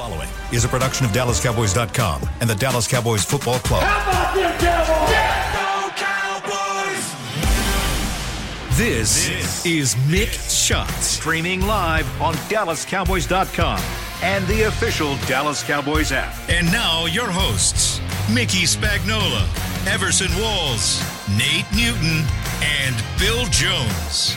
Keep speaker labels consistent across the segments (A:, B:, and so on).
A: following is a production of DallasCowboys.com and the Dallas Cowboys Football Club.
B: How about them Cowboys?
A: This, is Mick Shots, streaming live on DallasCowboys.com and the official Dallas Cowboys app. And now your hosts, Mickey Spagnola, Everson Walls, Nate Newton, and Bill Jones.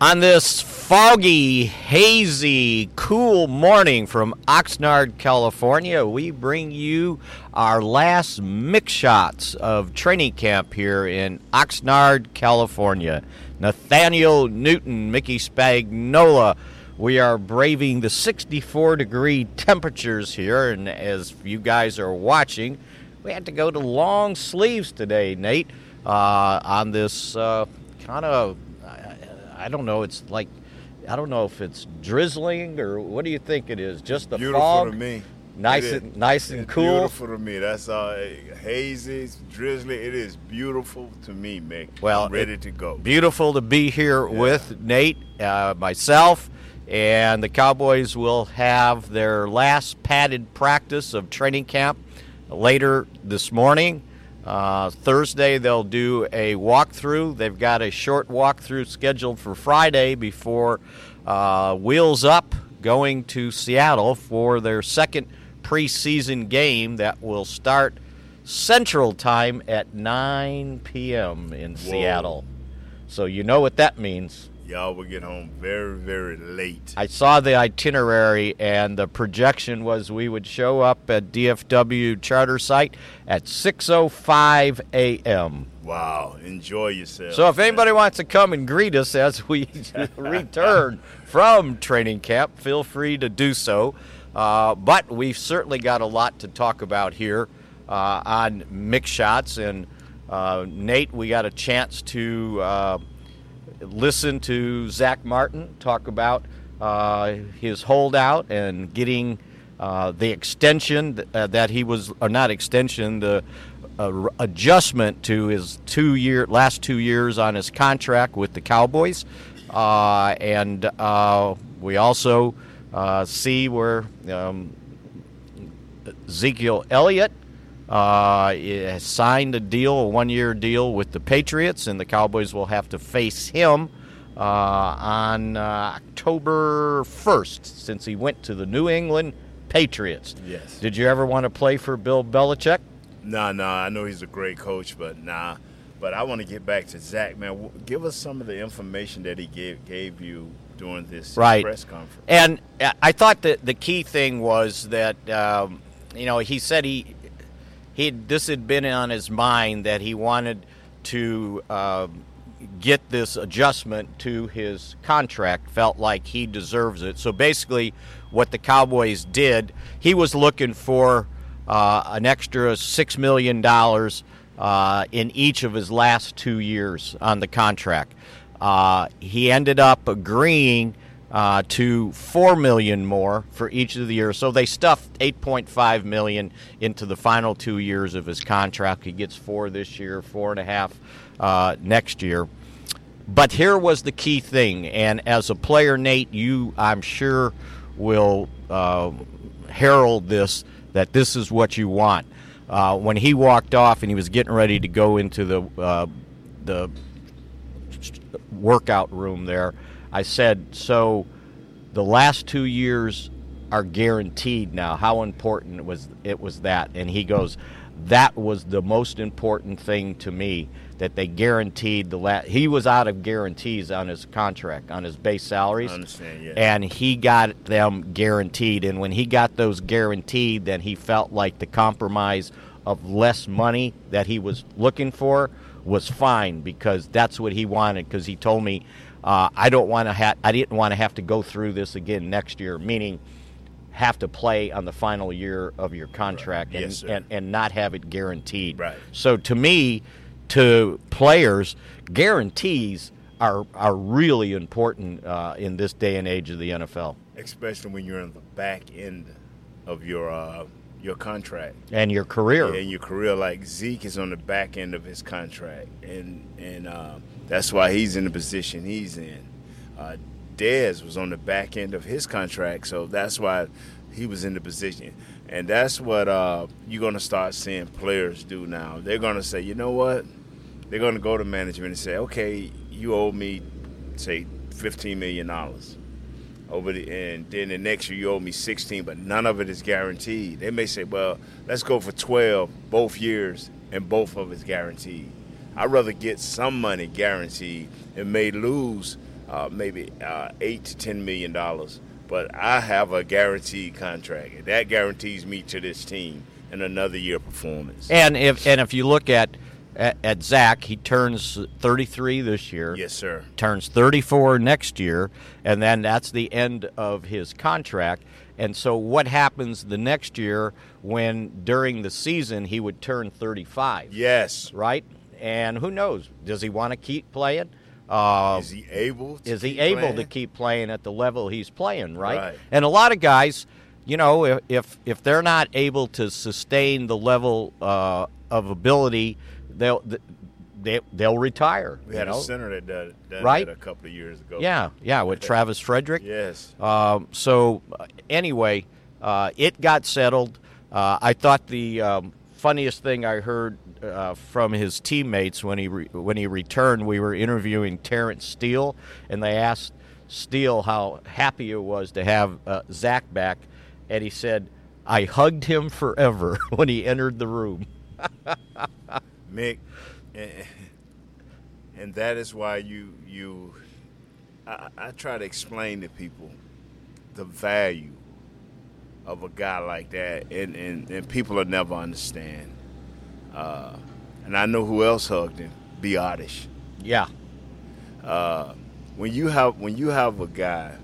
C: On this foggy, hazy, cool morning from Oxnard, California, we bring you our last Mick Shots of training camp here in Oxnard, California. Nathaniel Newton, Mickey Spagnola. We are braving the 64 degree temperatures here, and as you guys are watching, we had to go to long sleeves today, Nate, uh, on this uh, kind of, I, I don't know, it's like I don't know if it's drizzling or what do you think it is? Just the
D: beautiful
C: fog.
D: to me.
C: Nice
D: It
C: and
D: is-
C: nice and cool.
D: Beautiful to me. That's all. Hazy, it's drizzly. It is beautiful to me, Mick.
C: Well,
D: I'm ready
C: it-
D: to go.
C: Beautiful to be here with Nate, uh, myself, and the Cowboys will have their last padded practice of training camp later this morning. Uh, Thursday they'll do a walkthrough. They've got a short walkthrough scheduled for Friday before uh, Wheels Up going to Seattle for their second preseason game that will start Central Time at 9 p.m. in Seattle. So you know what that means.
D: Y'all will get home very, very late.
C: I saw the itinerary, and the projection was we would show up at DFW charter site at 6:05 a.m.
D: Wow. Enjoy yourself.
C: So if anybody wants to come and greet us as we return from training camp, feel free to do so. Uh, but we've certainly got a lot to talk about here uh, on Mick Shots, and uh, Nate, we got a chance to uh, listen to Zack Martin talk about uh, his holdout and getting uh, the extension th- uh, that he was, or not extension, the uh, adjustment to his two year last two years on his contract with the Cowboys, uh, and uh, we also see where um, Ezekiel Elliott uh, has signed a deal, a one-year deal with the Patriots, and the Cowboys will have to face him uh, on uh, October 1st, since he went to the New England Patriots.
D: Yes.
C: Did you ever want to play for Bill Belichick?
D: Nah, nah. I know he's a great coach, but nah. But I want to get back to Zack, man. Give us some of the information that he gave gave you during this
C: Right.
D: press conference.
C: And uh, I thought that the key thing was that um, you know he said he he this had been on his mind that he wanted to um get this adjustment to his contract. Felt like he deserves it. So basically, what the Cowboys did, he was looking for uh, an extra six million dollars uh, in each of his last two years on the contract. Uh, he ended up agreeing uh, to four million more for each of the years. So they stuffed 8.5 million into the final two years of his contract. He gets four this year, four and a half uh, next year. But here was the key thing, and as a player, Nate, you I'm sure will uh, herald this that this is what you want. Uh, when he walked off and he was getting ready to go into the uh, the workout room there, I said, "So the last two years are guaranteed now. How important was it was that?" And he goes, "That was the most important thing to me that they guaranteed the last. He was out of guarantees on his contract, on his base salaries.
D: I understand, yeah.
C: And he got them guaranteed. And when he got those guaranteed, then he felt like the compromise of less money that he was looking for was fine because that's what he wanted. Because he told me, uh, I don't want to ha- I didn't want to have to go through this again next year. Meaning, have to play on the final year of your contract and,
D: Yes,
C: and and not have it guaranteed.
D: Right.
C: So to me, to players, guarantees are are really important uh, in this day and age of the NFL
D: especially when you're in the back end of your uh, your contract
C: and your career.
D: and your career. Like Zeke is on the back end of his contract, and and uh, that's why he's in the position he's in. Uh, Dez was on the back end of his contract, so that's why he was in the position. And that's what uh, you're going to start seeing players do now. They're going to say, you know what? They're going to go to management and say, okay, you owe me, say, $15 million over the and then the next year you owe me 16 but none of it is guaranteed they may say well let's go for 12 both years and both of it's guaranteed i'd rather get some money guaranteed and may lose uh, maybe uh, 8 to 10 million dollars but i have a guaranteed contract and that guarantees me to this team and another year performance
C: and if and if you look at at, at Zack, he turns 33 this year.
D: yes sir
C: turns 34 next year, and then that's the end of his contract. And so, what happens the next year when during the season he would turn 35?
D: yes
C: Right? And who knows? Does he want to keep playing? Uh,
D: is he able to
C: is he
D: keep
C: able
D: playing?
C: to keep playing at the level he's playing? Right?
D: Right.
C: And a lot of guys, you know, if if, if they're not able to sustain the level uh, of ability, they'll they, they'll retire.
D: we
C: you
D: had
C: know?
D: a center that did, done
C: Right.
D: a couple of years ago
C: Yeah, yeah, with Travis Frederick.
D: yes
C: Um, so uh, anyway, uh, it got settled. Uh, I thought the um, funniest thing I heard uh, from his teammates when he re- when he returned, we were interviewing Terence Steele, and they asked Steele how happy he was to have uh, Zack back, and he said, "I hugged him forever when he entered the room."
D: Mick, and, and that is why you you I, I try to explain to people the value of a guy like that, and and, and people will never understand. Uh, and I know who else hugged him, Biadasz.
C: Yeah,
D: Uh, when you have when you have a guy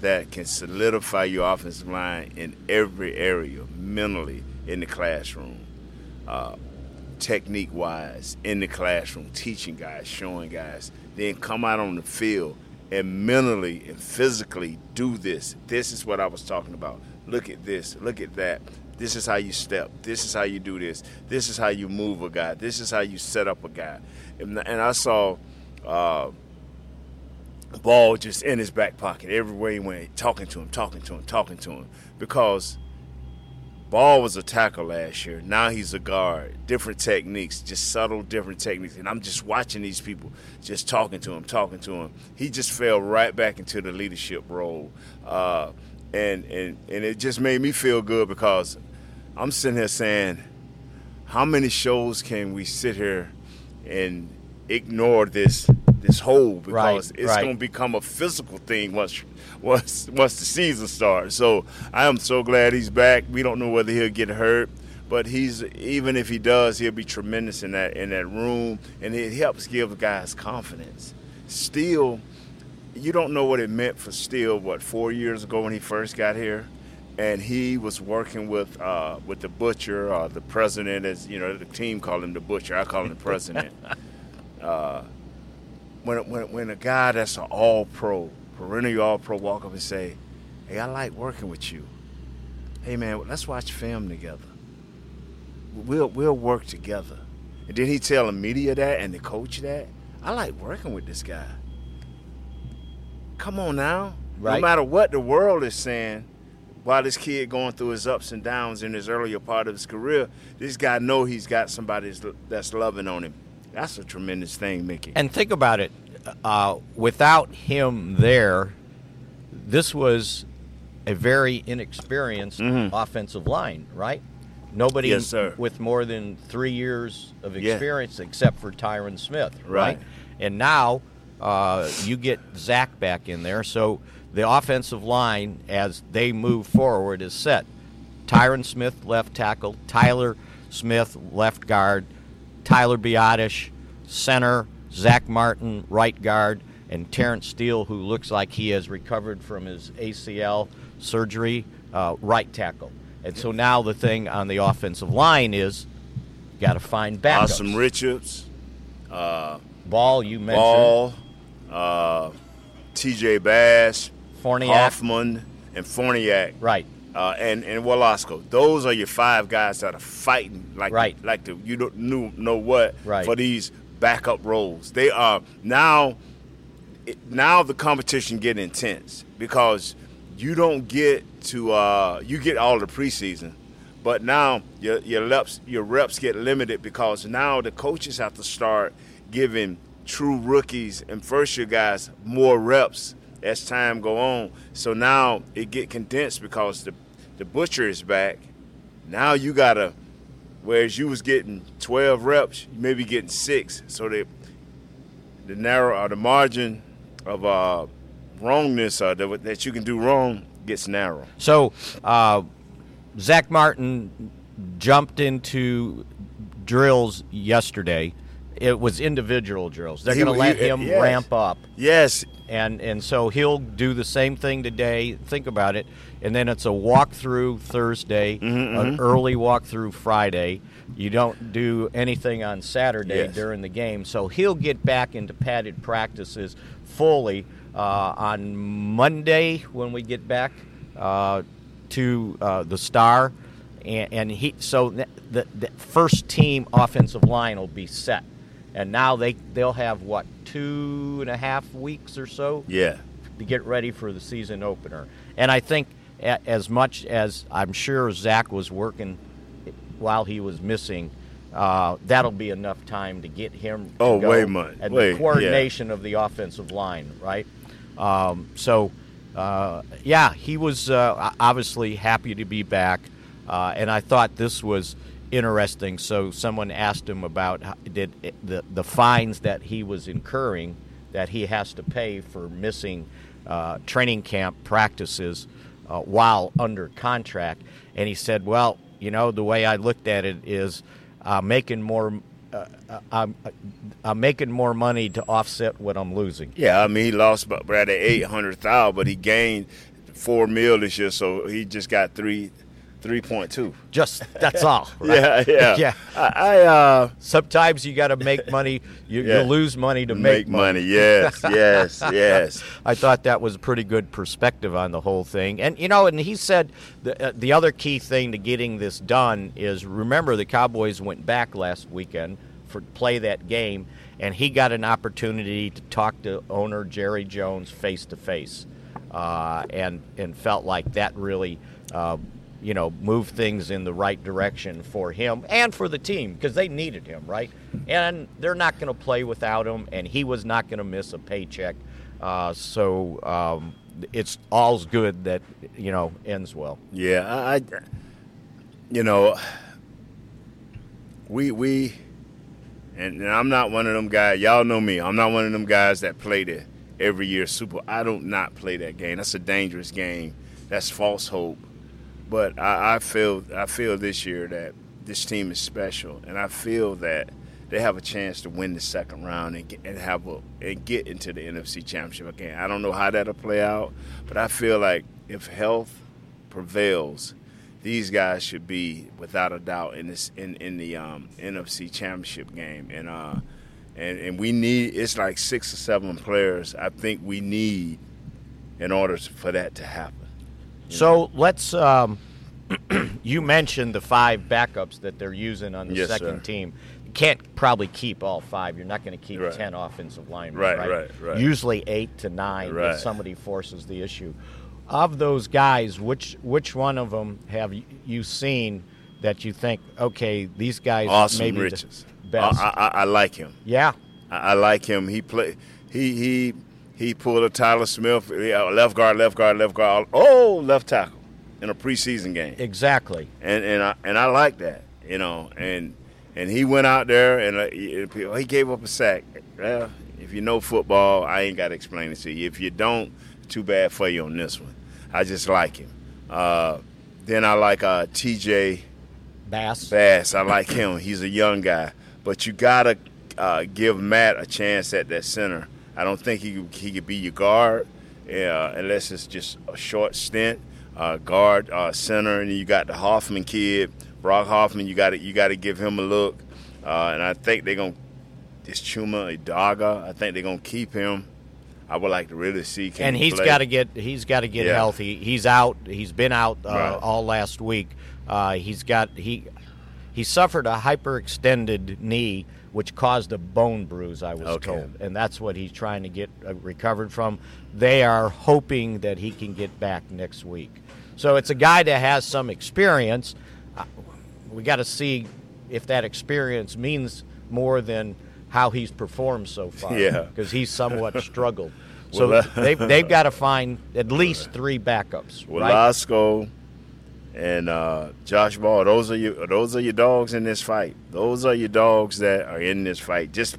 D: that can solidify your offensive line in every area, mentally in the classroom, uh, technique wise in the classroom, teaching guys, showing guys, then come out on the field and mentally and physically do this. This is what I was talking about. Look at this. Look at that. This is how you step. This is how you do this. This is how you move a guy. This is how you set up a guy. And, and I saw uh, ball just in his back pocket everywhere he went, talking to him, talking to him, talking to him, because Ball was a tackle last year. Now he's a guard. Different techniques, just subtle, different techniques. And I'm just watching these people, just talking to him, talking to him. He just fell right back into the leadership role, uh, and and and it just made me feel good because I'm sitting here saying, how many shows can we sit here and ignore this this hole because
C: Right,
D: it's
C: right.
D: going to become a physical thing once once once the season starts. So I am so glad he's back. We don't know whether he'll get hurt, but he's even if he does, he'll be tremendous in that in that room, and it helps give guys confidence. Steele, you don't know what it meant for Steele. What four years ago when he first got here, and he was working with uh, with the butcher or the president, as you know, the team called him the butcher. I call him the president. uh, when when when a guy that's an All Pro, perennial All Pro, walk up and say, "Hey, I like working with you. Hey, man, let's watch film together. We'll we'll work together." And then he tell the media that and the coach that. I like working with this guy. Come on now. No matter what the world is saying, while this kid going through his ups and downs in his earlier part of his career, this guy know he's got somebody that's- loving on him. That's a tremendous thing, Mickey.
C: And think about it. Uh, without him there, this was a very inexperienced
D: Mhm.
C: offensive line, right? Nobody
D: Yes,
C: with more than three years of
D: Yeah.
C: experience, except for Tyron Smith, right?
D: Right.
C: And now uh, you get Zack back in there, so the offensive line, as they move forward, is set. Tyron Smith, left tackle. Tyler Smith, left guard. Tyler Biadasz, center. Zack Martin, right guard. And Terence Steele, who looks like he has recovered from his ACL surgery, uh, right tackle. And so now the thing on the offensive line is got to find backups.
D: Asim Richards, uh,
C: Ball, you mentioned.
D: Ball, uh, T.J. Bass,
C: Farniok.
D: Hoffman, and Farniok,
C: Right.
D: uh, and and Waletzko. Those are your five guys that are fighting like
C: Right.
D: like the you don't knew know what
C: Right.
D: for these backup roles. They are now. it, now the competition get intense because you don't get to uh, you get all the preseason, but now your your reps your reps get limited because now the coaches have to start giving true rookies and first year guys more reps as time go on. So now it get condensed because the the butcher is back. Now you gotta whereas you was getting twelve reps, you may be getting six. So the the narrow or the margin of uh, wrongness uh, that, that you can do wrong gets narrow.
C: So uh, Zack Martin jumped into drills yesterday. It was individual drills. They're going to let
D: he-
C: him
D: yes.
C: ramp up.
D: Yes,
C: and and so he'll do the same thing today. Think about it, and then it's a walkthrough Thursday,
D: Mm-hmm,
C: an early walkthrough Friday. You don't do anything on Saturday
D: Yes.
C: during the game, so he'll get back into padded practices fully uh, on Monday when we get back uh, to uh, the Star, and, and he so the, the first team offensive line will be set, and now they they'll have what two and a half weeks or so
D: yeah.
C: to get ready for the season opener. And I think as much as I'm sure Zack was working while he was missing, uh, that'll be enough time to get him. To
D: Oh,
C: go,
D: way much.
C: And
D: Way,
C: the
D: yeah.
C: coordination of the offensive line, right? Um, so, uh, yeah, he was uh, obviously happy to be back, uh, and I thought this was interesting. So, someone asked him about did the the fines that he was incurring that he has to pay for missing uh, training camp practices uh, while under contract, and he said, "Well, you know, the way I looked at it is uh, making more." Uh, uh, I'm, I'm making more money to offset what I'm losing.
D: Yeah, I mean he lost about eight hundred thousand, but he gained four mil this year, so he just got three three point two.
C: Just that's all. right?
D: Yeah, yeah,
C: yeah.
D: I, I uh,
C: Sometimes you got to make money. You,
D: Yeah.
C: you lose money to
D: make,
C: make,
D: money. Yes, yes, yes.
C: I thought that was a pretty good perspective on the whole thing. And you know, and he said the uh, the other key thing to getting this done is remember the Cowboys went back last weekend for play that game, and he got an opportunity to talk to owner Jerry Jones face to face, uh, and and felt like that really. Uh, you know, move things in the right direction for him and for the team because they needed him, right? And they're not going to play without him, and he was not going to miss a paycheck. Uh, so um, it's all's good that you know ends well.
D: Yeah, I, you know, we we, and, and I'm not one of them guys. Y'all know me. I'm not one of them guys that play the every year Super. I don't not play that game. That's a dangerous game. That's false hope. But I, I feel I feel this year that this team is special, and I feel that they have a chance to win the second round and get, and have a and get into the NFC Championship again. I don't know how that'll play out, but I feel like if health prevails, these guys should be without a doubt in this in in the um, NFC Championship game, and uh, and and we need it's like six or seven players. I think we need in order for that to happen.
C: So let's. Um, you mentioned the five backups that they're using on the
D: Yes,
C: second
D: sir.
C: team. You can't probably keep all five. You're not going to keep
D: Right.
C: ten offensive linemen.
D: Right,
C: right,
D: right, right.
C: Usually eight to nine
D: Right.
C: if somebody forces the issue. Of those guys, which which one of them have you seen that you think okay, these guys
D: Asim
C: maybe the best?
D: I, I, I like him.
C: yeah,
D: I, I like him. He play. He he he pulled a Tyler Smith, yeah, left guard, left guard, left guard. Oh, left tackle in a preseason game,
C: exactly.
D: and and I and I like that, you know. And and he went out there and uh, he he gave up a sack. Well, if you know football, I ain't got to explain it to you. If you don't, too bad for you on this one. I just like him. Uh, then I like uh, T.J.
C: Bass.
D: Bass. I like him. He's a young guy, but you gotta uh, give Matt a chance at that center. I don't think he he could be your guard, uh, unless it's just a short stint. Uh, guard, uh, center, and you got the Hoffman kid, Brock Hoffman. You got to you got to give him a look, uh, and I think they're gonna. This Chuma Edoga, I think they're gonna keep him. I would like to really see. Can
C: and
D: he
C: he's got to get he's got to get
D: Yeah.
C: healthy. He's out. He's been out uh,
D: Right.
C: all last week. Uh, he's got he he suffered a hyperextended knee, which caused a bone bruise, I was
D: Okay.
C: told. And that's what he's trying to get uh, recovered from. They are hoping that he can get back next week. So it's a guy that has some experience. Uh, We got to see if that experience means more than how he's performed so far.
D: Yeah.
C: Because he's somewhat struggled. So
D: Well, uh,
C: they've, they've got to find at least three backups,
D: Well,
C: right?
D: Lasco and uh, Josh Ball, those are your those are your dogs in this fight. Those are your dogs that are in this fight. Just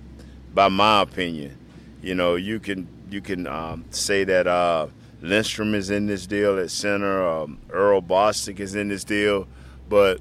D: by my opinion, you know, you can you can um, say that uh, Lindstrom is in this deal at center. Um, Earl Bostick is in this deal, but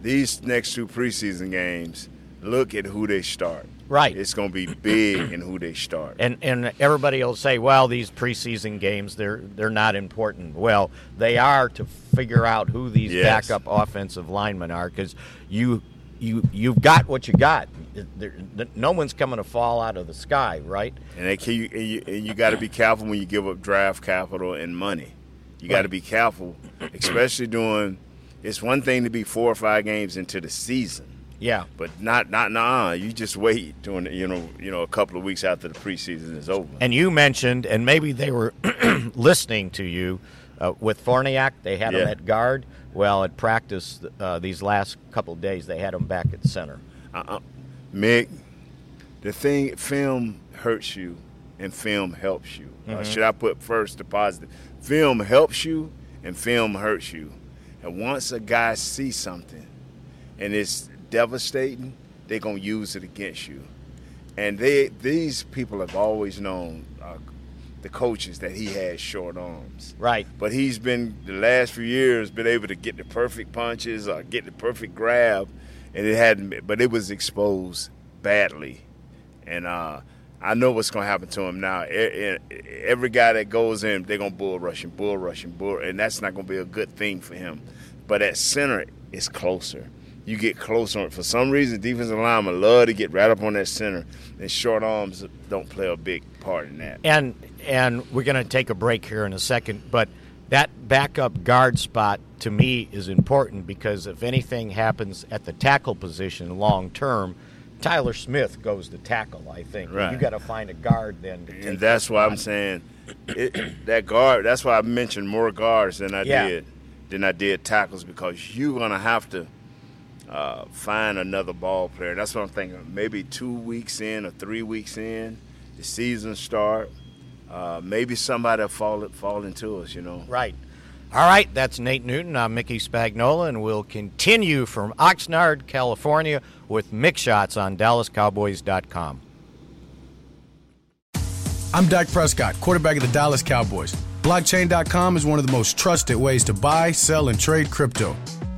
D: these next two preseason games, look at who they start.
C: Right.
D: It's going to be big in who they start.
C: And and everybody will say, well, these preseason games they're they're not important. Well, they are to figure out who these
D: Yes.
C: backup offensive linemen are because you you you've got what you got. There, no one's coming to fall out of the sky, right?
D: And, they can, and you, and you got to be careful when you give up draft capital and money. You got to be careful, especially doing. It's one thing to be four or five games into the season,
C: Yeah.
D: but not not nah. You just wait during you know you know a couple of weeks after the preseason is over.
C: And you mentioned, and maybe they were listening to you uh, with Farniok. They had him at guard. Well, at practice uh, these last couple of days, they had him back at center.
D: uh-uh. Mick, the thing film hurts you and film helps you. Uh, should I put first the positive? Film helps you and film hurts you. And once a guy sees something and it's devastating, they're gonna use it against you. And they these people have always known uh, the coaches that he has short arms.
C: Right.
D: But he's been the last few years been able to get the perfect punches or get the perfect grab, and it hadn't. Been, but it was exposed badly, and uh, I know what's going to happen to him now. Every guy that goes in, they're going to bull rush him, bull rush him, bull, and that's not going to be a good thing for him. But at center, it's closer. You get close on it. For some reason, defensive linemen love to get right up on that center, and short arms don't play a big part in that.
C: And and we're going to take a break here in a second, but that backup guard spot to me is important because if anything happens at the tackle position long term, Tyler Smith goes to tackle. I think
D: Right.
C: you got to find a guard then. To
D: and that's
C: that
D: why I'm saying it, that guard. That's why I mentioned more guards than I
C: Yeah.
D: did than I did tackles because you're gonna have to uh, find another ball player. That's what I'm thinking. Maybe two weeks in or three weeks in, the season start. Uh, maybe somebody will fall fall into us. You know.
C: Right. All right, that's Nate Newton. I'm Mickey Spagnola, and we'll continue from Oxnard, California, with Mick Shots on DallasCowboys.com.
B: I'm Dak Prescott, quarterback of the Dallas Cowboys. Blockchain.com is one of the most trusted ways to buy, sell, and trade crypto.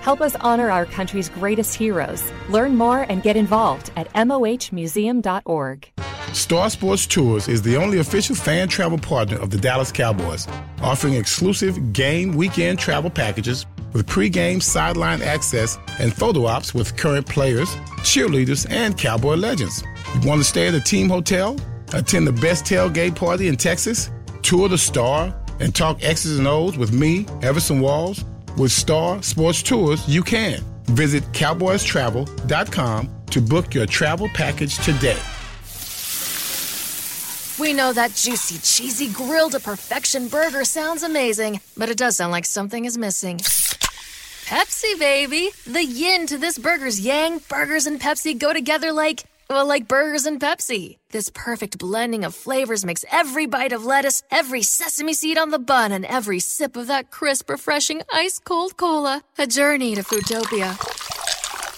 E: Help us honor our country's greatest heroes. Learn more and get involved at mohmuseum.org.
F: Star Sports Tours is the only official fan travel partner of the Dallas Cowboys, offering exclusive game weekend travel packages with pregame sideline access and photo ops with current players, cheerleaders, and Cowboy legends. You want to stay at a team hotel, attend the best tailgate party in Texas, tour the Star, and talk X's and O's with me, Everson Walls? With Star Sports Tours, you can. Visit cowboystravel.com to book your travel package today.
G: We know that juicy, cheesy, grilled to perfection burger sounds amazing, but it does sound like something is missing. Pepsi, baby! The yin to this burger's yang, burgers and Pepsi go together like, well, like burgers and Pepsi. This perfect blending of flavors makes every bite of lettuce, every sesame seed on the bun, and every sip of that crisp, refreshing, ice cold cola a journey to Foodtopia.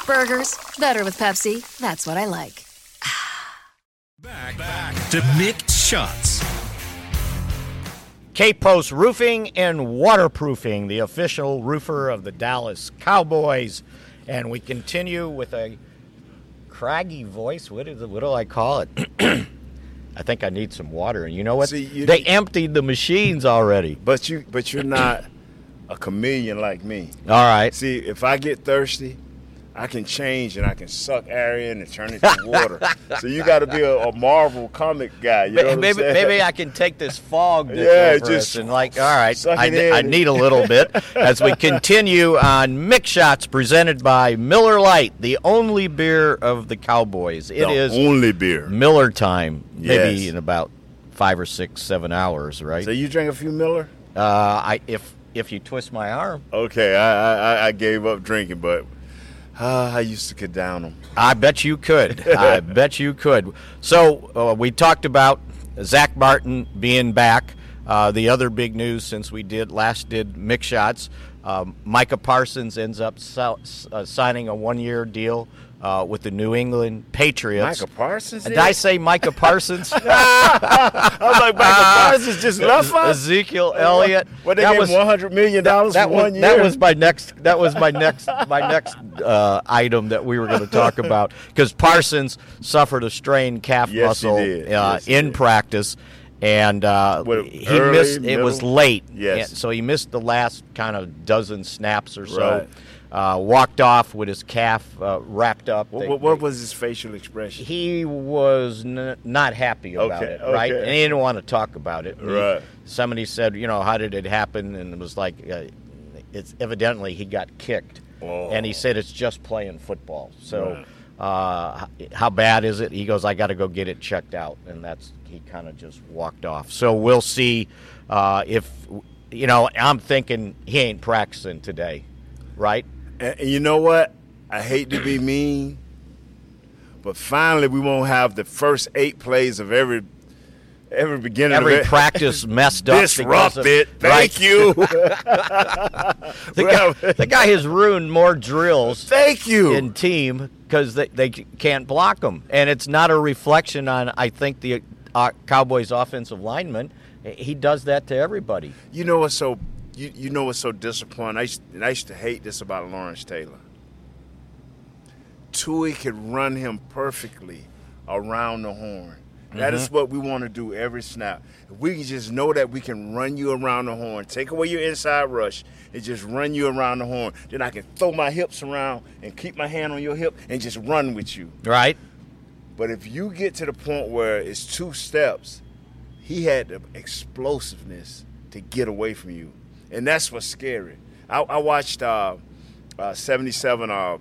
G: Burgers, better with Pepsi. That's what I like.
A: Back, back to Mick Shots.
C: K Post Roofing and Waterproofing, the official roofer of the Dallas Cowboys. And we continue with a craggy voice. What, is it, what do I call it? I think I need some water. And you know what?
D: See, you-
C: they emptied the machines already.
D: But you, but you're not a chameleon like me.
C: All right.
D: See, if I get thirsty, I can change and I can suck air in and turn it to water. so you got to be a, a Marvel comic guy. You know what I'm
C: maybe maybe I can take this fog
D: Yeah, just
C: us and like all right I. I need a little bit as we continue on Mick Shots presented by Miller Lite the only beer of the Cowboys It
D: the
C: is
D: only beer.
C: Miller time maybe
D: Yes.
C: in about five or six seven hours right
D: So you drink a few Miller?
C: uh, I if if you twist my arm
D: Okay, I I, I gave up drinking, but uh, I used to get down them.
C: I bet you could. I bet you could. So uh, we talked about Zack Martin being back. Uh, the other big news since we did last did Mick Shots, um, Micah Parsons ends up so, uh, signing a one-year deal uh, with the New England Patriots.
D: Micah Parsons?
C: Did I say Micah Parsons?
D: I was like, Micah Parsons just left us.
C: Ezekiel Elliott.
D: What they
C: That
D: gave
C: was-
D: one hundred million dollars
C: that
D: for
C: was
D: one year?
C: that was my next that was my next my next uh, item that we were going to talk about because Parsons suffered a strained calf
D: Yes,
C: muscle uh,
D: Yes,
C: in practice, and uh,
D: What,
C: he
D: early,
C: missed. It was late,
D: Yes.
C: so he missed the last kind of dozen snaps or so.
D: Right.
C: Uh, walked off with his calf uh, wrapped up.
D: What,
C: They-
D: what, was his facial expression?
C: he was n- not happy about
D: Okay,
C: it, right?
D: okay.
C: And he didn't want to talk about it. He-
D: Right.
C: somebody said, you know, how did it happen? And it was like, uh, it's evidently he got kicked,
D: Oh.
C: and he said it's just playing football. So, uh, how bad is it? He goes, I got to go get it checked out, and that's he kind of just walked off. So we'll see uh, if you know. I'm thinking he ain't practicing today, right?
D: And, and you know what? I hate to be mean, but finally we won't have the first eight plays of every every beginning
C: Every
D: of
C: practice messed up. because
D: Disrupt
C: of-
D: it.
C: right?
D: Thank you.
C: The guy, the guy has ruined more drills
D: Thank you.
C: in team because they, they can't block them. And it's not a reflection on, I think, the uh, Cowboys' offensive lineman. He does that to everybody.
D: You know what's so you, you know what's so disappointing? I used, and I used to hate this about Lawrence Taylor. Tui could run him perfectly around the horn. That is mm-hmm. what we want to do every snap. If we can just know that we can run you around the horn, take away your inside rush, and just run you around the horn, then I can throw my hips around and keep my hand on your hip and just run with you.
C: Right?
D: But if you get to the point where it's two steps, he had the explosiveness to get away from you, and that's what's scary. I, I watched uh, uh, '77. Uh,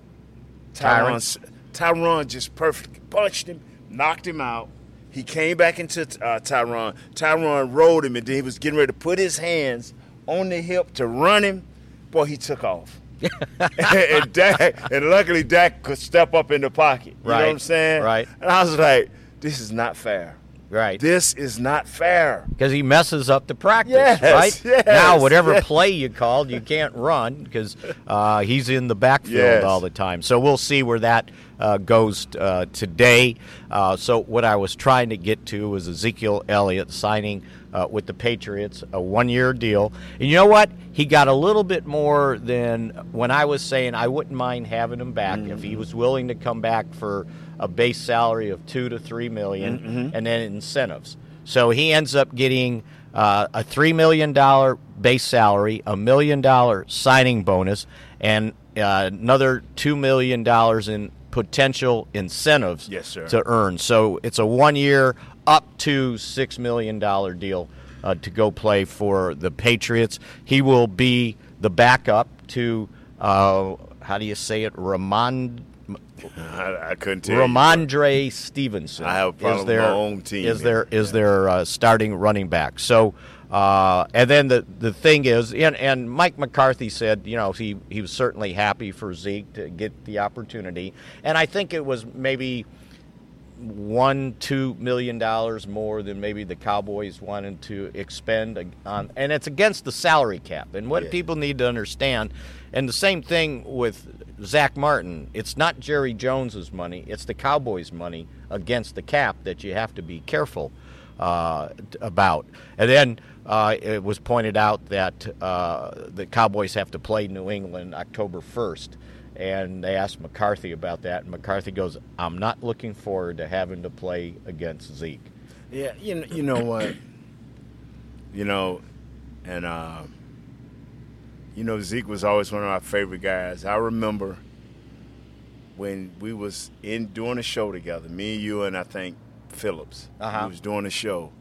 C: Tyron?
D: Tyron. Just perfect punched him, knocked him out. He came back into uh, Tyron. Tyron rolled him, and then he was getting ready to put his hands on the hip to run him. Boy, he took off. and Dak, and luckily Dak could step up in the pocket. You know what I'm saying?
C: right.
D: And I was like, this is not fair.
C: Right.
D: This is not fair.
C: Because he messes up the practice,
D: Yes,
C: right?
D: yes,
C: now, whatever
D: yes.
C: play you called, you can't run because uh, he's in the backfield all the time. So we'll see where that uh, goes uh, today. Uh, so what I was trying to get to was Ezekiel Elliott signing uh, with the Patriots a one-year deal. And you know what? He got a little bit more than when I was saying I wouldn't mind having him back if he was willing to come back for a base salary of two to three million, and then incentives. So he ends up getting uh, a three million dollar base salary, a million dollar signing bonus, and uh, another two million dollars in potential incentives
D: Yes,
C: to earn. So it's a one year, up to six million dollar deal uh, to go play for the Patriots. He will be the backup to uh, how do you say it, Ramon.
D: I, I couldn't tell you.
C: Rhamondre Stevenson.
D: I have a problem
C: is
D: with
C: their,
D: my own team,
C: Is their is their uh, starting running back? So, uh, and then the the thing is, and, and Mike McCarthy said, you know, he he was certainly happy for Zeke to get the opportunity, and I think it was maybe one, two million dollars more than maybe the Cowboys wanted to expend on, and it's against the salary cap. And what
D: Yeah.
C: people need to understand, and the same thing with Zack Martin, it's not Jerry Jones's money; it's the Cowboys' money against the cap that you have to be careful uh, about. And then uh, it was pointed out that uh, the Cowboys have to play New England October first and they asked McCarthy about that, and McCarthy goes, "I'm not looking forward to having to play against Zeke."
D: Yeah, you know, you know what? You know, and uh, you know Zeke was always one of my favorite guys. I remember when we was in doing a show together, me, and you, and I think Phillips.
C: Uh-huh.
D: We was doing a show,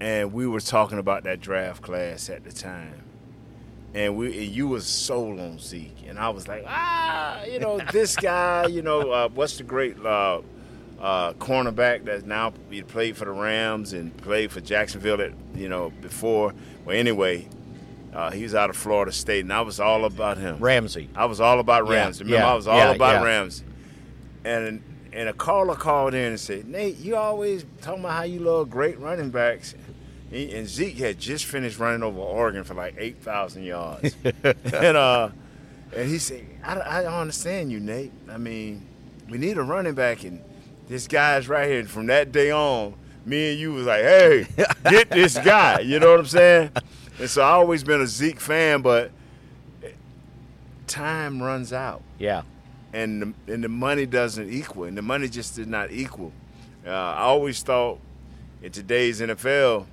D: and we were talking about that draft class at the time. And we, and you was sold on Zeke, and I was like, ah, you know, this guy, you know, uh, what's the great uh, uh, cornerback that now he played for the Rams and played for Jacksonville, at, you know, before. Well, anyway, uh, he was out of Florida State, and I was all about him.
C: Ramsey.
D: I was all about
C: Yeah,
D: Ramsey. Remember,
C: yeah,
D: I was all
C: yeah,
D: about
C: yeah.
D: Ramsey. And and a caller called in and said, Nate, you always talking about how you love great running backs. He, and Zeke had just finished running over Oregon for like 8,000 yards. and uh, and he said, I, I don't understand you, Nate. I mean, we need a running back, and this guy's right here. And from that day on, me and you was like, hey, get this guy. You know what I'm saying? And so I always been a Zeke fan, but time runs out
C: Yeah,
D: and the, and the money doesn't equal, and the money just did not equal. Uh, I always thought in today's NFL,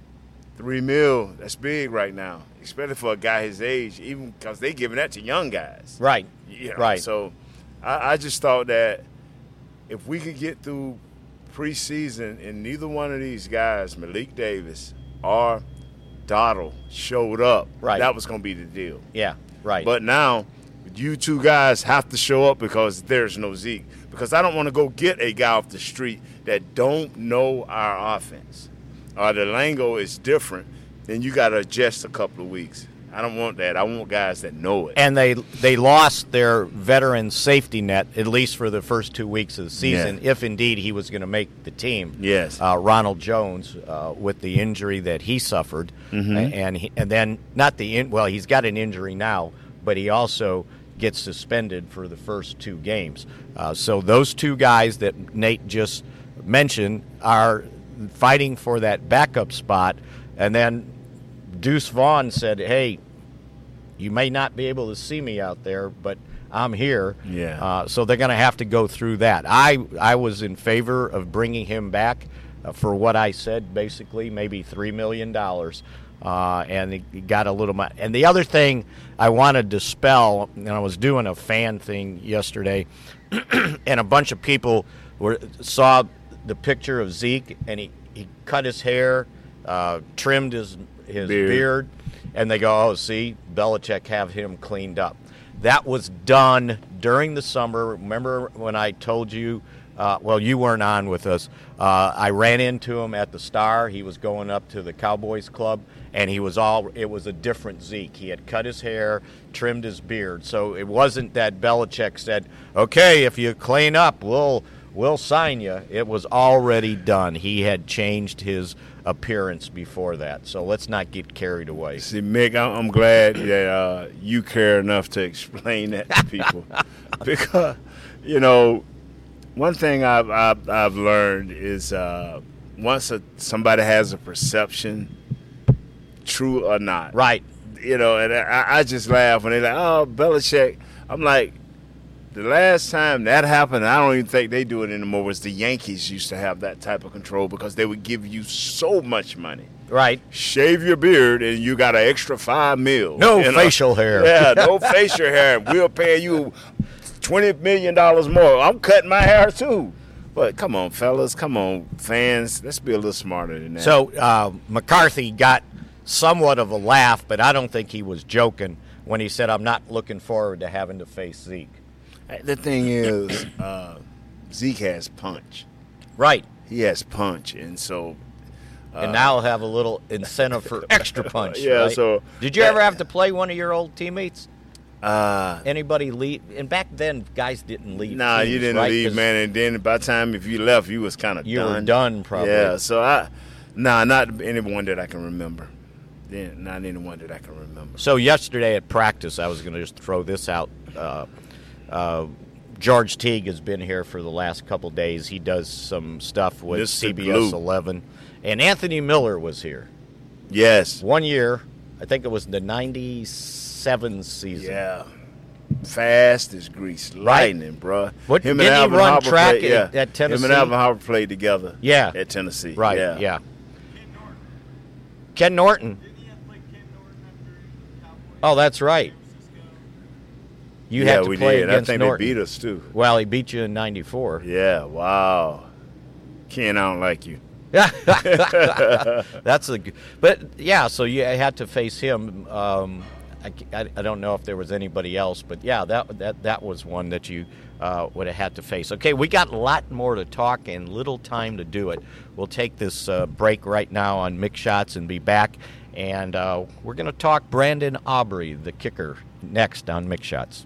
D: three mil that's big right now, especially for a guy his age, even because they giving that to young guys.
C: right,
D: You know,
C: right.
D: So I, I just thought that if we could get through preseason and neither one of these guys, Malik Davis or Dowdle, showed up,
C: Right.
D: that was going to be the deal.
C: yeah, right.
D: But now, you two guys have to show up because there's no Zeke. Because I don't want to go get a guy off the street that don't know our offense. Or the lingo is different, then you got to adjust a couple of weeks. I don't want that. I want guys that know it.
C: and they they lost their veteran safety net at least for the first two weeks of the season,
D: Yeah.
C: if indeed he was going to make the team.
D: Yes.
C: uh, Ronald Jones uh, with the injury that he suffered,
D: Mm-hmm.
C: And he, and then not the in, well, he's got an injury now, but he also gets suspended for the first two games. Uh, so those two guys that Nate just mentioned are fighting for that backup spot, and then Deuce Vaughn said, "Hey, you may not be able to see me out there, but I'm here."
D: Yeah.
C: Uh, so they're going to have to go through that. I I was in favor of bringing him back uh, for what I said, basically maybe three million dollars, uh, and he got a little. Mo- and the other thing I want to dispel, and I was doing a fan thing yesterday, and a bunch of people were saw the picture of Zeke, and he, he cut his hair, uh, trimmed his his
D: Beard.
C: beard, and they go, "Oh, see, Belichick have him cleaned up." That was done during the summer. Remember when I told you? Uh, well, you weren't on with us. Uh, I ran into him at the Star. He was going up to the Cowboys Club, and he was all. It was a different Zeke. He had cut his hair, trimmed his beard. So it wasn't that Belichick said, "Okay, if you clean up, we'll we'll sign you." It was already done. He had changed his appearance before that. So let's not get carried away.
D: See, Mick, I'm, glad that uh, you care enough to explain that to people, because you know, one thing I've I've, I've learned is uh, once a, somebody has a perception, true or not,
C: Right.
D: You know, and I, I just laugh when they're like, "Oh, Belichick." I'm like, the last time that happened, I don't even think they do it anymore. Was the Yankees used to have that type of control because they would give you so much money
C: Right.
D: shave your beard and you got an extra five mil.
C: No facial hair.
D: Yeah, no facial hair. We'll pay you twenty million dollars more. I'm cutting my hair too. But come on, fellas, come on, fans. Let's be a little smarter than that.
C: So uh, McCarthy got somewhat of a laugh, but I don't think he was joking when he said, "I'm not looking forward to having to face Zeke."
D: The thing is, uh, Zeke has punch.
C: Right.
D: He has punch, and so
C: and now he'll have a little incentive for extra punch.
D: Yeah,
C: right?
D: so-
C: did you ever have to play one of your old teammates? Uh, Anybody leave? And back then, guys didn't leave.
D: Nah,
C: teams,
D: you didn't
C: right?
D: leave, man. And then by the time if you left, you was kind of
C: you
D: done.
C: were done, probably.
D: Yeah. So I, nah, not anyone that I can remember. Then not anyone that I can remember.
C: So yesterday at practice, I was going to just throw this out. Uh, uh, George Teague has been here for the last couple days. He does some stuff with
D: Mississippi
C: CBS
D: Blue.
C: 11, and Anthony Miller was here
D: Yes.
C: one year. I think it was the '97 season.
D: Yeah. Fast as grease, lightning, bruh.
C: What-
D: him
C: didn't he
D: Alvin
C: run
D: Harper
C: track
D: played,
C: at-
D: yeah.
C: at Tennessee?
D: Him and Alvin Harper played together.
C: Yeah.
D: At Tennessee.
C: Right.
D: Yeah.
C: Yeah. Ken Norton. Ken Norton. Oh, that's right. You
D: yeah,
C: had to
D: we
C: play
D: did. I think
C: Norton.
D: they beat us too.
C: Well, he beat you in '94.
D: Yeah. Wow. Ken, I don't like you.
C: That's a, but yeah. So you had to face him. Um, I, I, I don't know if there was anybody else, but yeah, that that that was one that you uh, would have had to face. Okay, we got a lot more to talk and little time to do it. We'll take this uh, break right now on Mick Shots and be back, and uh, we're going to talk Brandon Aubrey, the kicker, next on Mick Shots.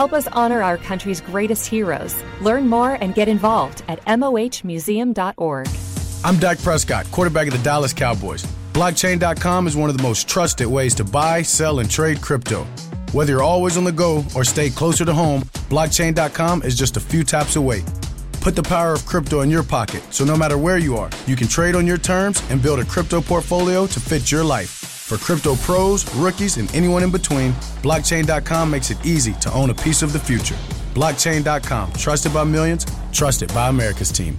E: Help us honor our country's greatest heroes. Learn more and get involved at mohmuseum.org.
B: I'm Dak Prescott, quarterback of the Dallas Cowboys. Blockchain.com is one of the most trusted ways to buy, sell, and trade crypto. Whether you're always on the go or stay closer to home, blockchain.com is just a few taps away. Put the power of crypto in your pocket so no matter where you are, you can trade on your terms and build a crypto portfolio to fit your life. For crypto pros, rookies, and anyone in between, blockchain.com makes it easy to own a piece of the future. Blockchain.com, trusted by millions, trusted by America's team.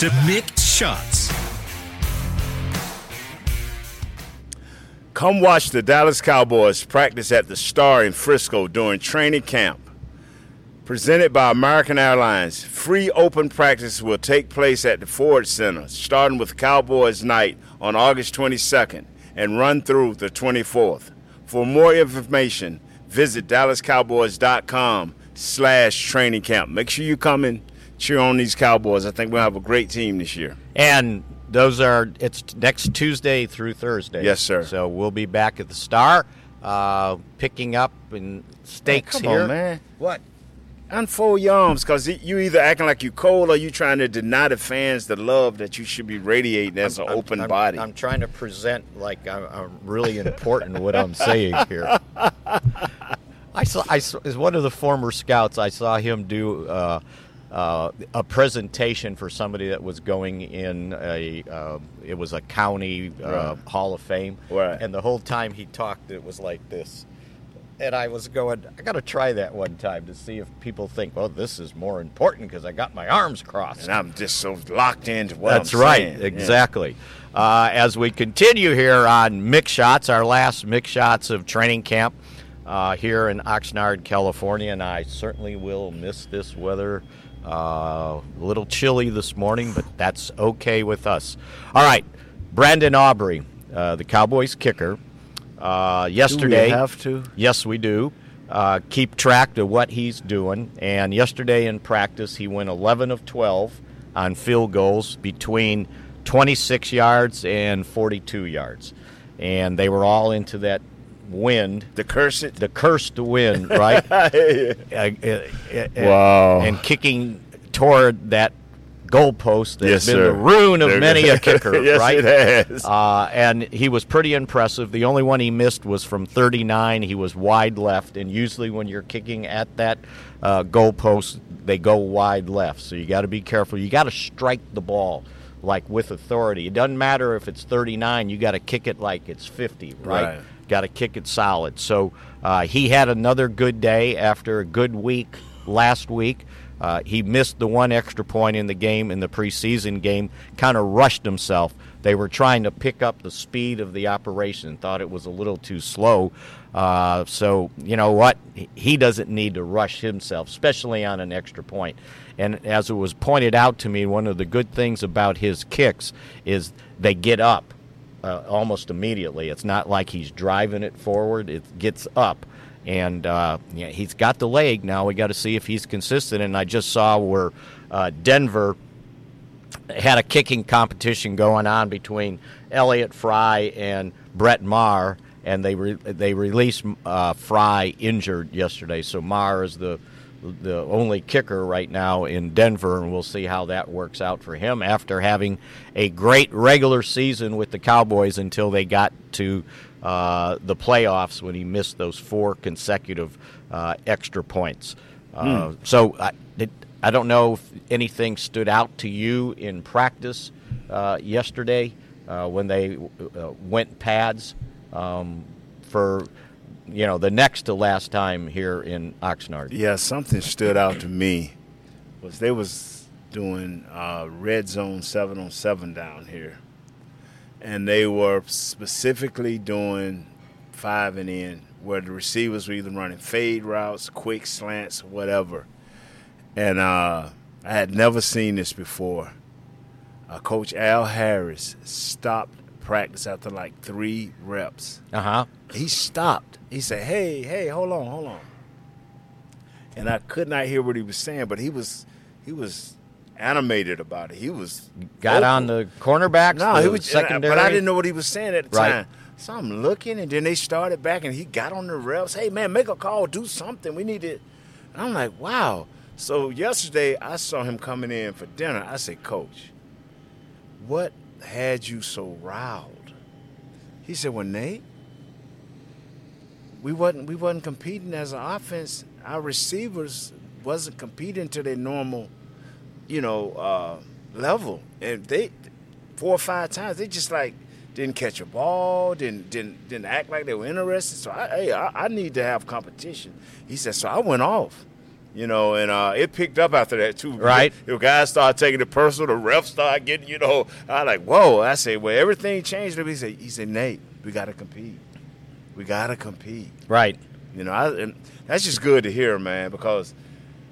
A: To Mick Shots.
D: Come watch the Dallas Cowboys practice at the Star in Frisco during training camp. Presented by American Airlines, free open practice will take place at the Ford Center, starting with Cowboys Night on August 22nd and run through the 24th. For more information, visit dallascowboys.com slash training camp. Make sure you come and cheer on these Cowboys. I think we'll have a great team this year.
C: And those are it's next Tuesday through Thursday.
D: Yes, sir.
C: So we'll be back at the Star, uh, picking up in steaks
D: come
C: here.
D: on, man.
C: What?
D: unfold your arms because you either acting like you cold or you trying to deny the fans the love that you should be radiating as an
C: I'm-
D: open
C: I'm-
D: body.
C: I'm trying to present like I'm, I'm really important what I'm saying here. I saw, I saw, as one of the former scouts, I saw him do uh, uh, a presentation for somebody that was going in a, uh, it was a county uh,
D: Right.
C: Hall of Fame,
D: Right.
C: and the whole time he talked, it was like this. And I was going, I got to try that one time to see if people think, well, this is more important because I got my arms crossed.
D: and I'm just so locked into what
C: That's
D: I'm
C: right,
D: saying. Yeah.
C: exactly. Uh, as we continue here on Mick Shots, our last Mick Shots of training camp uh, here in Oxnard, California, and I certainly will miss this weather. Uh, a little chilly this morning, but that's okay with us. All right, Brandon Aubrey, uh, the Cowboys kicker. Uh, yesterday,
D: have to?
C: Yes, we do. uh, keep track of what he's doing. And yesterday in practice, he went 11 of 12 on field goals between 26 yards and 42 yards. And they were all into that wind.
D: The cursed?
C: The cursed wind, right? uh,
D: wow.
C: And kicking toward that goalpost that's
D: yes,
C: been
D: sir.
C: the ruin of
D: They're
C: many a kicker,
D: yes,
C: right?
D: It has.
C: Uh, and he was pretty impressive. The only one he missed was from 39. He was wide left, and usually when you're kicking at that uh, goalpost, they go wide left. So you got to be careful. You got to strike the ball like with authority. It doesn't matter if it's 39. You got to kick it like it's 50, right?
D: Right.
C: Got to kick it solid. So uh, he had another good day after a good week last week. Uh, he missed the one extra point in the game in the preseason game, kind of rushed himself. They were trying to pick up the speed of the operation, thought it was a little too slow. Uh, so, you know what? He doesn't need to rush himself, especially on an extra point. And as it was pointed out to me, one of the good things about his kicks is they get up uh, almost immediately. It's not like he's driving it forward, it gets up and uh, yeah, he's got the leg. Now we got to see if he's consistent. And I just saw where uh, Denver had a kicking competition going on between Elliott Fry and Brett Maher, and they re- they released uh, Fry injured yesterday. So Maher is the the only kicker right now in Denver, and we'll see how that works out for him after having a great regular season with the Cowboys until they got to uh, the playoffs when he missed those four consecutive uh, extra points. Uh,
D: Hmm.
C: So I, it, I don't know if anything stood out to you in practice uh, yesterday uh, when they uh, went pads um, for you know the next to last time here in Oxnard.
D: Yeah, something stood out to me was they was doing uh, red zone seven on seven down here, and they were specifically doing five and in where the receivers were either running fade routes, quick slants, whatever. And uh, I had never seen this before. Uh, Coach Al Harris stopped practice after like three reps.
C: Uh huh.
D: He stopped. He said, "Hey, hey, hold on, hold on." And I could not hear what he was saying, but he was he was animated about it. He was
C: Got on the cornerbacks.
D: No, he was
C: secondary.
D: but I didn't know what he was saying at the
C: Right.
D: time. So I'm looking, and then they started back, and he got on the reps. Hey, man, make a call, do something. We need it. And I'm like, wow. So yesterday, I saw him coming in for dinner. I said, Coach, what had you so riled? He said, Well, Nate, we wasn't we wasn't competing as an offense. Our receivers wasn't competing to their normal, you know, uh, level, and they four or five times they just like didn't catch a ball, didn't didn't didn't act like they were interested. So I, hey, I, I need to have competition. He said, so I went off. You know, and uh, it picked up after that too.
C: Right.
D: The guys started taking it personal. The refs started getting, you know, I like, whoa. I said, well, everything changed. He said, he said, Nate, we got to compete. We got to compete.
C: Right.
D: You know, I, and that's just good to hear, man, because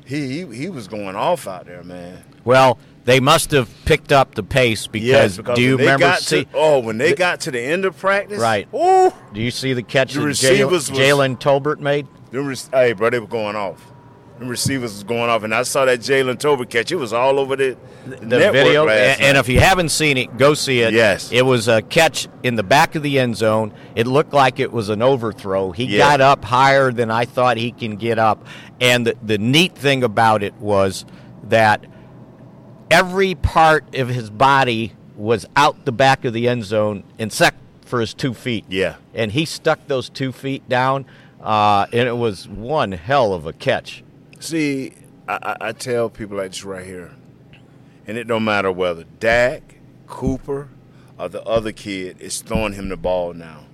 D: he, he he was going off out there, man.
C: Well, they must have picked up the pace because,
D: Yes, because
C: do you remember?
D: got
C: see,
D: to, oh, when they got to the end of practice,
C: Right.
D: Ooh,
C: do you see the catch
D: The
C: that Jalen Tolbert made?
D: hey, bro, they were going off. The receivers was going off, and I saw that Jalen Tolbert catch. It was all over the,
C: the video. And, and if you haven't seen it, go see it.
D: Yes.
C: It was a catch in the back of the end zone. It looked like it was an overthrow. He
D: Yeah.
C: got up higher than I thought he can get up. And the, the neat thing about it was that every part of his body was out the back of the end zone except for his two feet.
D: Yeah.
C: And he stuck those two feet down, uh, and it was one hell of a catch.
D: See, I, I, tell people like this right here, and it don't matter whether Dak, Cooper, or the other kid is throwing him the ball now.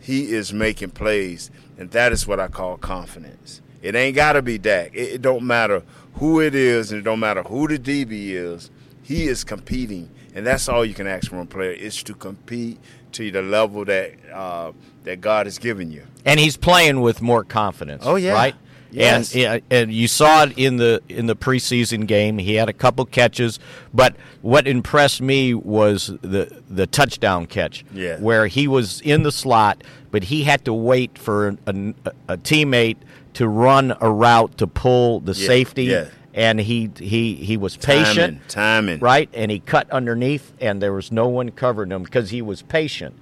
D: He is making plays, and that is what I call confidence. It ain't got to be Dak. It, it don't matter who it is, and it don't matter who the DB is. He is competing, and that's all you can ask from a player is to compete to the level that uh, that God has given you.
C: And he's playing with more confidence.
D: Oh, yeah.
C: Right?
D: Yes.
C: And and you saw it in the in the preseason game. He had a couple catches, but what impressed me was the the touchdown catch,
D: Yeah.
C: where he was in the slot, but he had to wait for a, a, a teammate to run a route to pull the
D: Yeah,
C: safety,
D: yeah.
C: and he he he was patient,
D: Timing, timing.
C: right? And he cut underneath, and there was no one covering him because he was patient.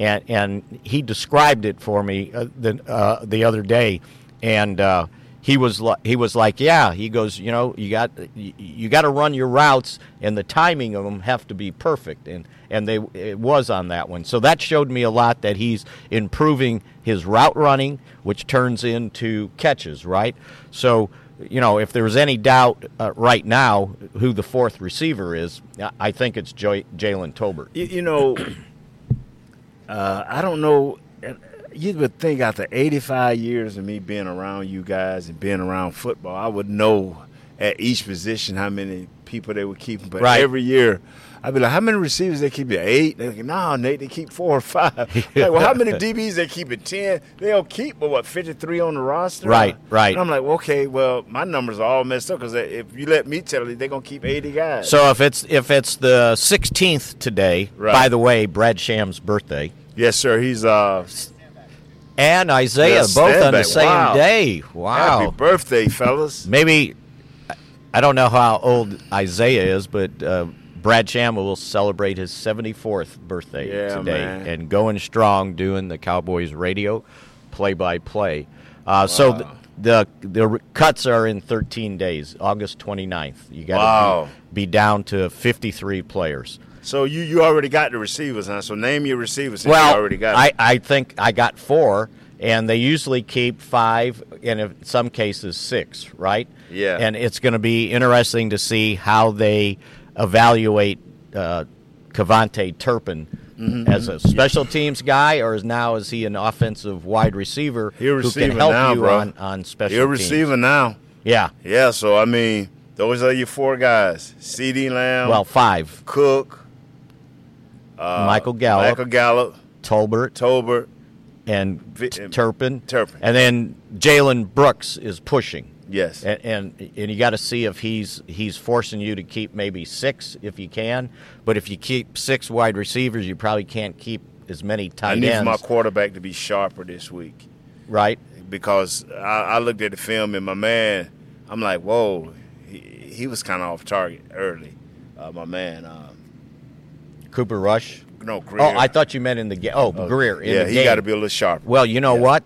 C: And and he described it for me uh, the uh, the other day, and uh, he was li- he was like, yeah. He goes, you know, you got you, got to run your routes, and the timing of them have to be perfect, and and they it was on that one. So that showed me a lot that he's improving his route running, which turns into catches, right? So you know, if there's any doubt uh, right now who the fourth receiver is, I- think it's Joy- Jalen Tolbert.
D: You, you know, uh, I don't know. You would think after 85 years of me being around you guys and being around football, I would know at each position how many people they were keeping. But
C: Right.
D: every year, I'd be like, how many receivers they keep? Eight? They're like, no, Nate, they keep four or five. like, well, how many DBs they keep at 10? They'll keep, but what, 53 on the roster?
C: Right, right.
D: And I'm like, well, okay, well, my numbers are all messed up because if you let me tell you, they're going to keep 80 guys.
C: So if it's if it's the 16th today,
D: Right.
C: by the way, Brad Sham's birthday,
D: yes, sir. He's uh,
C: and Isaiah
D: Yeah,
C: both on the same
D: Wow.
C: day. Wow.
D: happy birthday, fellas.
C: Maybe I don't know how old Isaiah is, but uh, Brad Sham will celebrate his 74th birthday
D: Yeah,
C: today
D: man.
C: and going strong doing the Cowboys radio play by play. Uh, So the, the the cuts are in 13 days, August 29th. You got to
D: Wow.
C: be, be down to 53 players.
D: So you you already got the receivers, huh? So name your receivers.
C: Well,
D: you already got.
C: I,
D: them.
C: I think I got four, and they usually keep five, and in some cases six, right?
D: Yeah.
C: And it's going to be interesting to see how they evaluate uh, KaVontae Turpin
D: Mm-hmm.
C: as a special teams guy, or is now is he an offensive wide receiver
D: He'll
C: who can help
D: now,
C: you
D: bro.
C: on on special
D: You're receiver now.
C: Yeah.
D: Yeah. So I mean, those are your four guys: CeeDee Lamb,
C: Well, five:
D: Cook, uh,
C: Michael Gallup,
D: Michael Gallup,
C: Tolbert,
D: Tolbert.
C: and T- Turpin.
D: Turpin.
C: And then Jalen Brooks is pushing.
D: Yes.
C: And and, and you got to see if he's he's forcing you to keep maybe six if you can, but if you keep six wide receivers, you probably can't keep as many tight
D: I
C: tight
D: need
C: ends.
D: my quarterback to be sharper this week
C: right?
D: because I, I looked at the film and my man, I'm like, whoa, he, he was kind of off target early. Uh, my man, uh,
C: Cooper Rush.
D: no, Grier.
C: Oh, I thought you meant in the game. Oh, Grier. In
D: yeah,
C: the
D: he got to be a little sharper.
C: Well, you know
D: Yeah.
C: what?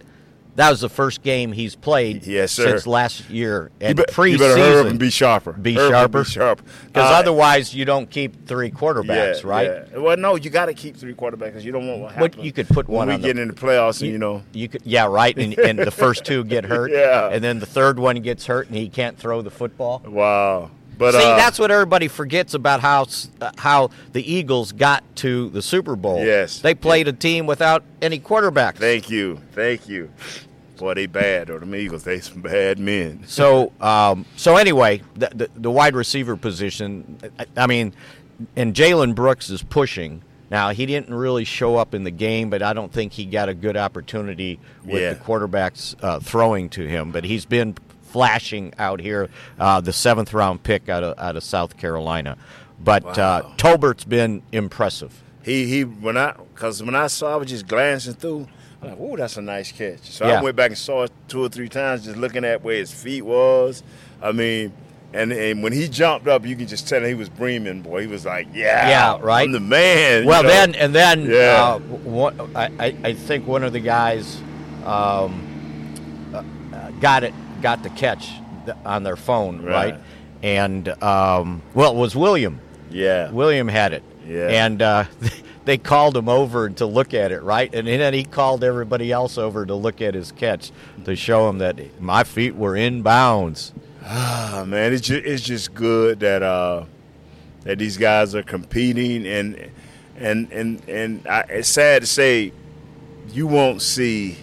C: That was the first game he's played
D: Yes, sir.
C: since last year.
D: You,
C: And
D: be-
C: preseason,
D: you better hurry up and be sharper.
C: Be sharper?
D: Be sharp.
C: because
D: Uh,
C: otherwise you don't keep three quarterbacks,
D: yeah,
C: right?
D: yeah. Well, no, you got to keep three quarterbacks because you don't want what
C: But you could put
D: when
C: one
D: we
C: on the-
D: get in the playoffs, and you know.
C: You could, yeah, right. And, and the first two get hurt,
D: Yeah.
C: and then the third one gets hurt, and he can't throw the football.
D: Wow. But
C: See,
D: uh,
C: that's what everybody forgets about how uh, how the Eagles got to the Super Bowl.
D: Yes.
C: they played a team without any quarterbacks.
D: Thank you, thank you. Boy, they bad or the Eagles. They some bad men.
C: So, um, so anyway, the, the, the wide receiver position. I, I mean, and Jalen Brooks is pushing. Now he didn't really show up in the game, but I don't think he got a good opportunity with
D: Yeah.
C: the quarterbacks uh, throwing to him. But he's been flashing out here, uh, the seventh round pick out of out of South Carolina. But uh, Tolbert's been impressive.
D: He he when I because when I saw I was just glancing through. I'm like, "Ooh, that's a nice catch." So
C: Yeah.
D: I went back and saw it two or three times, just looking at where his feet was. I mean, and and when he jumped up, you can just tell he was breaming. Boy, he was like, "Yeah,
C: Yeah, right.
D: I'm the man." you
C: Well,
D: know?
C: then and then
D: Yeah.
C: uh, one, I, I I think one of the guys um, uh, uh, got it got the catch on their phone, right?
D: Right.
C: And um, well, it was William.
D: yeah,
C: William had it.
D: Yeah.
C: And uh, they called him over to look at it, right? And then he called everybody else over to look at his catch to show him that my feet were in bounds.
D: Ah, man, it's just, it's just good that uh, that these guys are competing, and and and and I, it's sad to say you won't see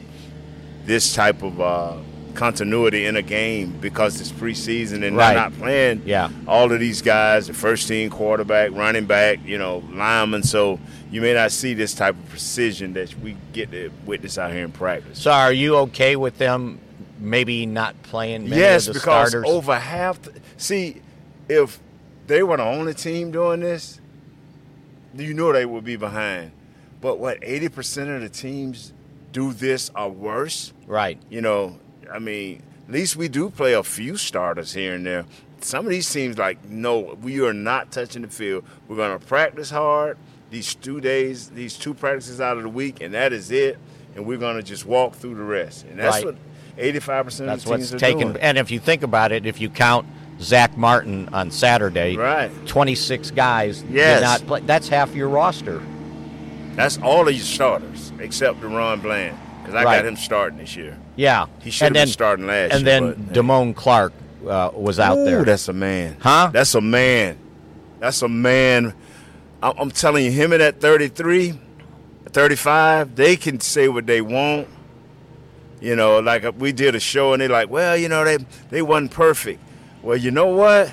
D: this type of uh, continuity in a game because it's preseason and
C: Right.
D: they're not playing.
C: Yeah.
D: all of these guys, the first team quarterback, running back, you know, lineman. So you may not see this type of precision that we get to witness out here in practice.
C: So, are you okay with them maybe not playing many
D: yes,
C: of the
D: because
C: starters.
D: over half. The, see, if they were the only team doing this, you know they would be behind. But what eighty percent of the teams do this or worse?
C: right.
D: You know, I mean, at least we do play a few starters here and there. Some of these teams, like, no, we are not touching the field. We're going to practice hard these two days, these two practices out of the week, and that is it. And we're going to just walk through the rest. And that's
C: Right.
D: what eighty-five percent of the
C: what's
D: teams are
C: taken.
D: doing.
C: And if you think about it, if you count Zack Martin on Saturday,
D: Right.
C: 26 guys
D: Yes.
C: did not play. That's half your roster.
D: That's all of your starters except DaRon Bland, because I
C: Right.
D: got him starting this year.
C: Yeah,
D: He should have
C: And
D: been starting last
C: And
D: year,
C: then
D: but-
C: Damone Clark uh, was out
D: Ooh,
C: there.
D: That's a man.
C: Huh?
D: That's a man. That's a man. I- I'm telling you, him at that 33, 35, they can say what they want. You know, like uh, we did a show and they're like, well, you know, they they wasn't perfect. Well, you know what?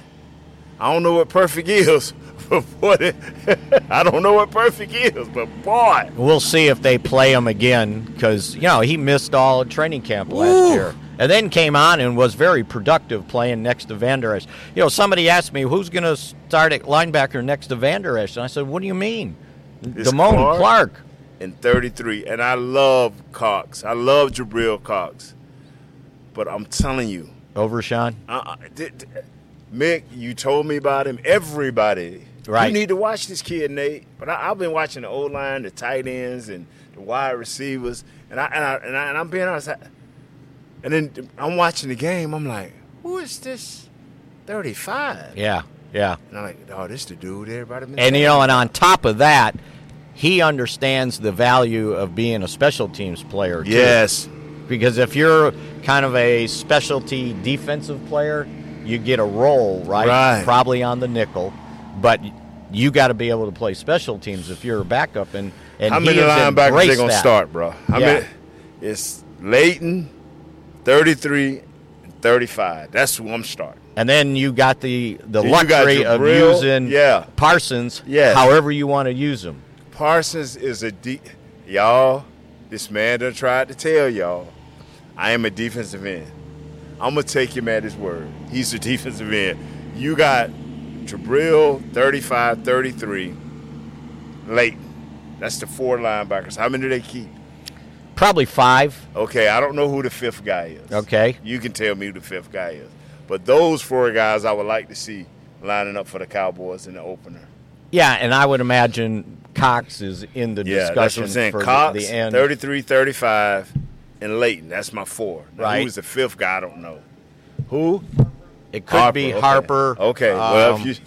D: I don't know what perfect is. I don't know what perfect is, but boy,
C: We'll see if they play him again because you know he missed all training camp last
D: Ooh.
C: year, and then came on and was very productive playing next to Vander Esch. You know, somebody asked me who's going to start at linebacker next to Vander Esch, and I said, "What do you mean,
D: It's
C: Damone
D: Clark.
C: Clark?"
D: and 33. And I love Cox. I love Jabril Cox. But I'm telling you,
C: Over Sean.
D: Uh, Mick, you told me about him. Everybody,
C: Right.
D: You need to watch this kid, Nate. But I, I've been watching the O line, the tight ends, and the wide receivers, and I and I and, I, and I'm being honest. I, and then I'm watching the game. I'm like, who is this? 35.
C: Yeah, yeah.
D: And I'm like, oh, this the dude everybody
C: And you know, and on top of that, he understands the value of being a special teams player. too.
D: yes,
C: Because if you're kind of a specialty defensive player, you get a role, right?
D: Right.
C: Probably on the nickel, but you got to be able to play special teams if you're a backup. And and
D: how many linebackers they gonna
C: that.
D: start, bro? How
C: Yeah.
D: many? It's Leighton, 33, and 35. That's who I'm starting.
C: And then you got the the
D: Then you got
C: luxury of using
D: yeah.
C: Parsons,
D: Yes.
C: however you want to use him.
D: Parsons is a de- y'all. This man done tried to tell y'all, I am a defensive end. I'm gonna take him at his word. He's a defensive end. You got Jabril, 35, 33, Leighton. That's the four linebackers. How many do they keep?
C: Probably five.
D: Okay, I don't know who the fifth guy is.
C: Okay.
D: You can tell me who the fifth guy is. But those four guys I would like to see lining up for the Cowboys in the opener.
C: Yeah, and I would imagine Cox is in the
D: Yeah,
C: discussion
D: that's what I'm saying.
C: for the-
D: Cox,
C: the end.
D: 33, 35, and Leighton. That's my four. Now,
C: Right.
D: Who's the fifth guy? I don't know. Who?
C: It could be
D: okay.
C: Harper.
D: Okay. well,
C: um,
D: if you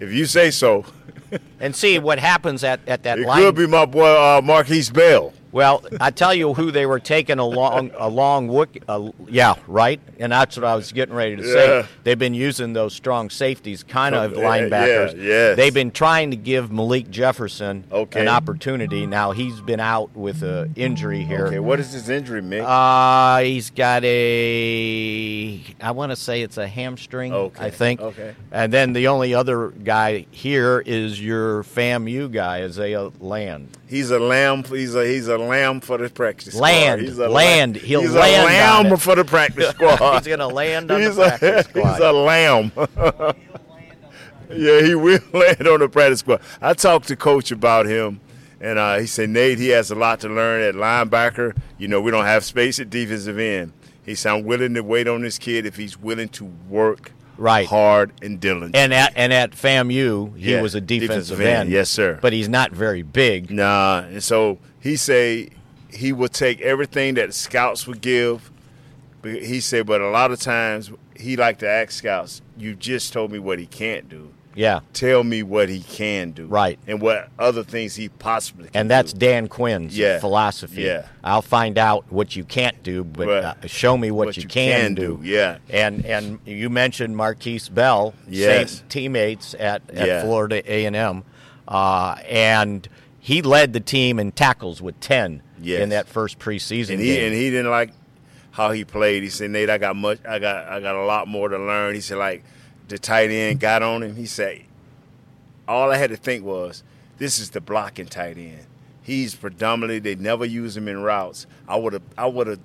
D: if you say so,
C: and see what happens at, at that
D: it
C: line.
D: It could be my boy uh, Markquese Bell.
C: Well, I tell you who they were taking along along with. Uh, yeah, right. And that's what I was getting ready to
D: Yeah.
C: say. They've been using those strong safeties, kind of
D: Yeah,
C: linebackers.
D: yeah, yes.
C: They've been trying to give Malik Jefferson
D: Okay.
C: an opportunity. Now he's been out with an injury here.
D: Okay. What is his injury, Mick?
C: Uh, he's got a. I want to say it's a hamstring.
D: Okay,
C: I think.
D: okay.
C: And then the only other guy here is your FAMU guy, Isaiah Land.
D: he's a lamb. He's a he's a lamb for the practice
C: Land,
D: squad. He's a
C: land. He'll
D: he's
C: land
D: a
C: on
D: lamb for the practice squad.
C: he's gonna land on
D: he's
C: the practice squad.
D: He's a lamb. yeah, he will land on the practice squad. I talked to coach about him, and uh, he said Nate, he has a lot to learn at linebacker. You know, we don't have space at defensive end. He said I'm willing to wait on this kid if he's willing to work
C: Right.
D: hard and diligent.
C: and at and at FAMU, he
D: Yeah,
C: was a defensive,
D: defensive end.
C: end.
D: Yes, sir.
C: But he's not very big.
D: Nah, and so he say he would take everything that scouts would give. He said, but a lot of times he like to ask scouts, "You just told me what he can't do.
C: Yeah.
D: Tell me what he can do,
C: Right.
D: And what other things he possibly can
C: And that's
D: do.
C: Dan Quinn's
D: Yeah.
C: philosophy.
D: Yeah.
C: I'll find out what you can't do, but
D: Right.
C: uh, show me what, you, can, do.
D: Yeah.
C: And and you mentioned Markquese Bell,
D: Yes.
C: same teammates at, at
D: Yeah.
C: Florida A and M, uh, and he led the team in tackles with ten
D: Yes.
C: in that first preseason
D: and he
C: game.
D: and he didn't like how he played. He said, Nate, I got much. I got I got a lot more to learn. He said, like the tight end got on him. He said, all I had to think was, this is the blocking tight end. He's predominantly they never use him in routes. I would have I would have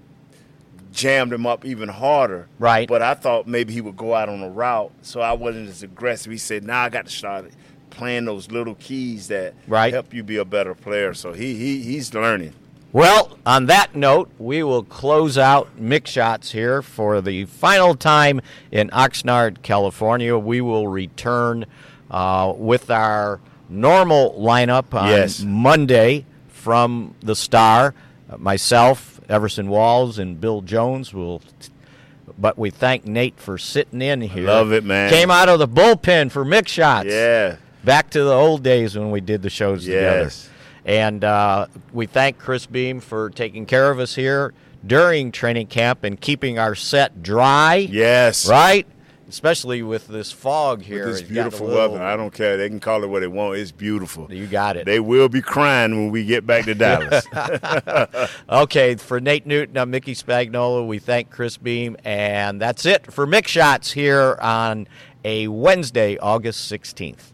D: jammed him up even harder.
C: Right.
D: But I thought maybe he would go out on a route, so I wasn't as aggressive. He said, "Now nah, I got to start playing those little keys that
C: right.
D: help you be a better player." So he, he he's learning.
C: Well, on that note, we will close out Mick Shots here for the final time in Oxnard, California. We will return uh, with our normal lineup on
D: yes.
C: Monday from the Star. Uh, myself, Everson Walls, and Bill Jones will. But we thank Nate for sitting in here.
D: I love it, man.
C: Came out of the bullpen for Mick Shots.
D: Yeah.
C: Back to the old days when we did the shows
D: yes.
C: together. And uh, we thank Chris Beam for taking care of us here during training camp and keeping our set dry.
D: Yes.
C: Right? Especially with this fog here.
D: With this beautiful
C: little,
D: weather. I don't care. They can call it what they want. It's beautiful.
C: You got it.
D: They will be crying when we get back to Dallas.
C: okay, for Nate Newton, I'm Mickey Spagnola. We thank Chris Beam. And that's it for Mick Shots here on a Wednesday, August 16th.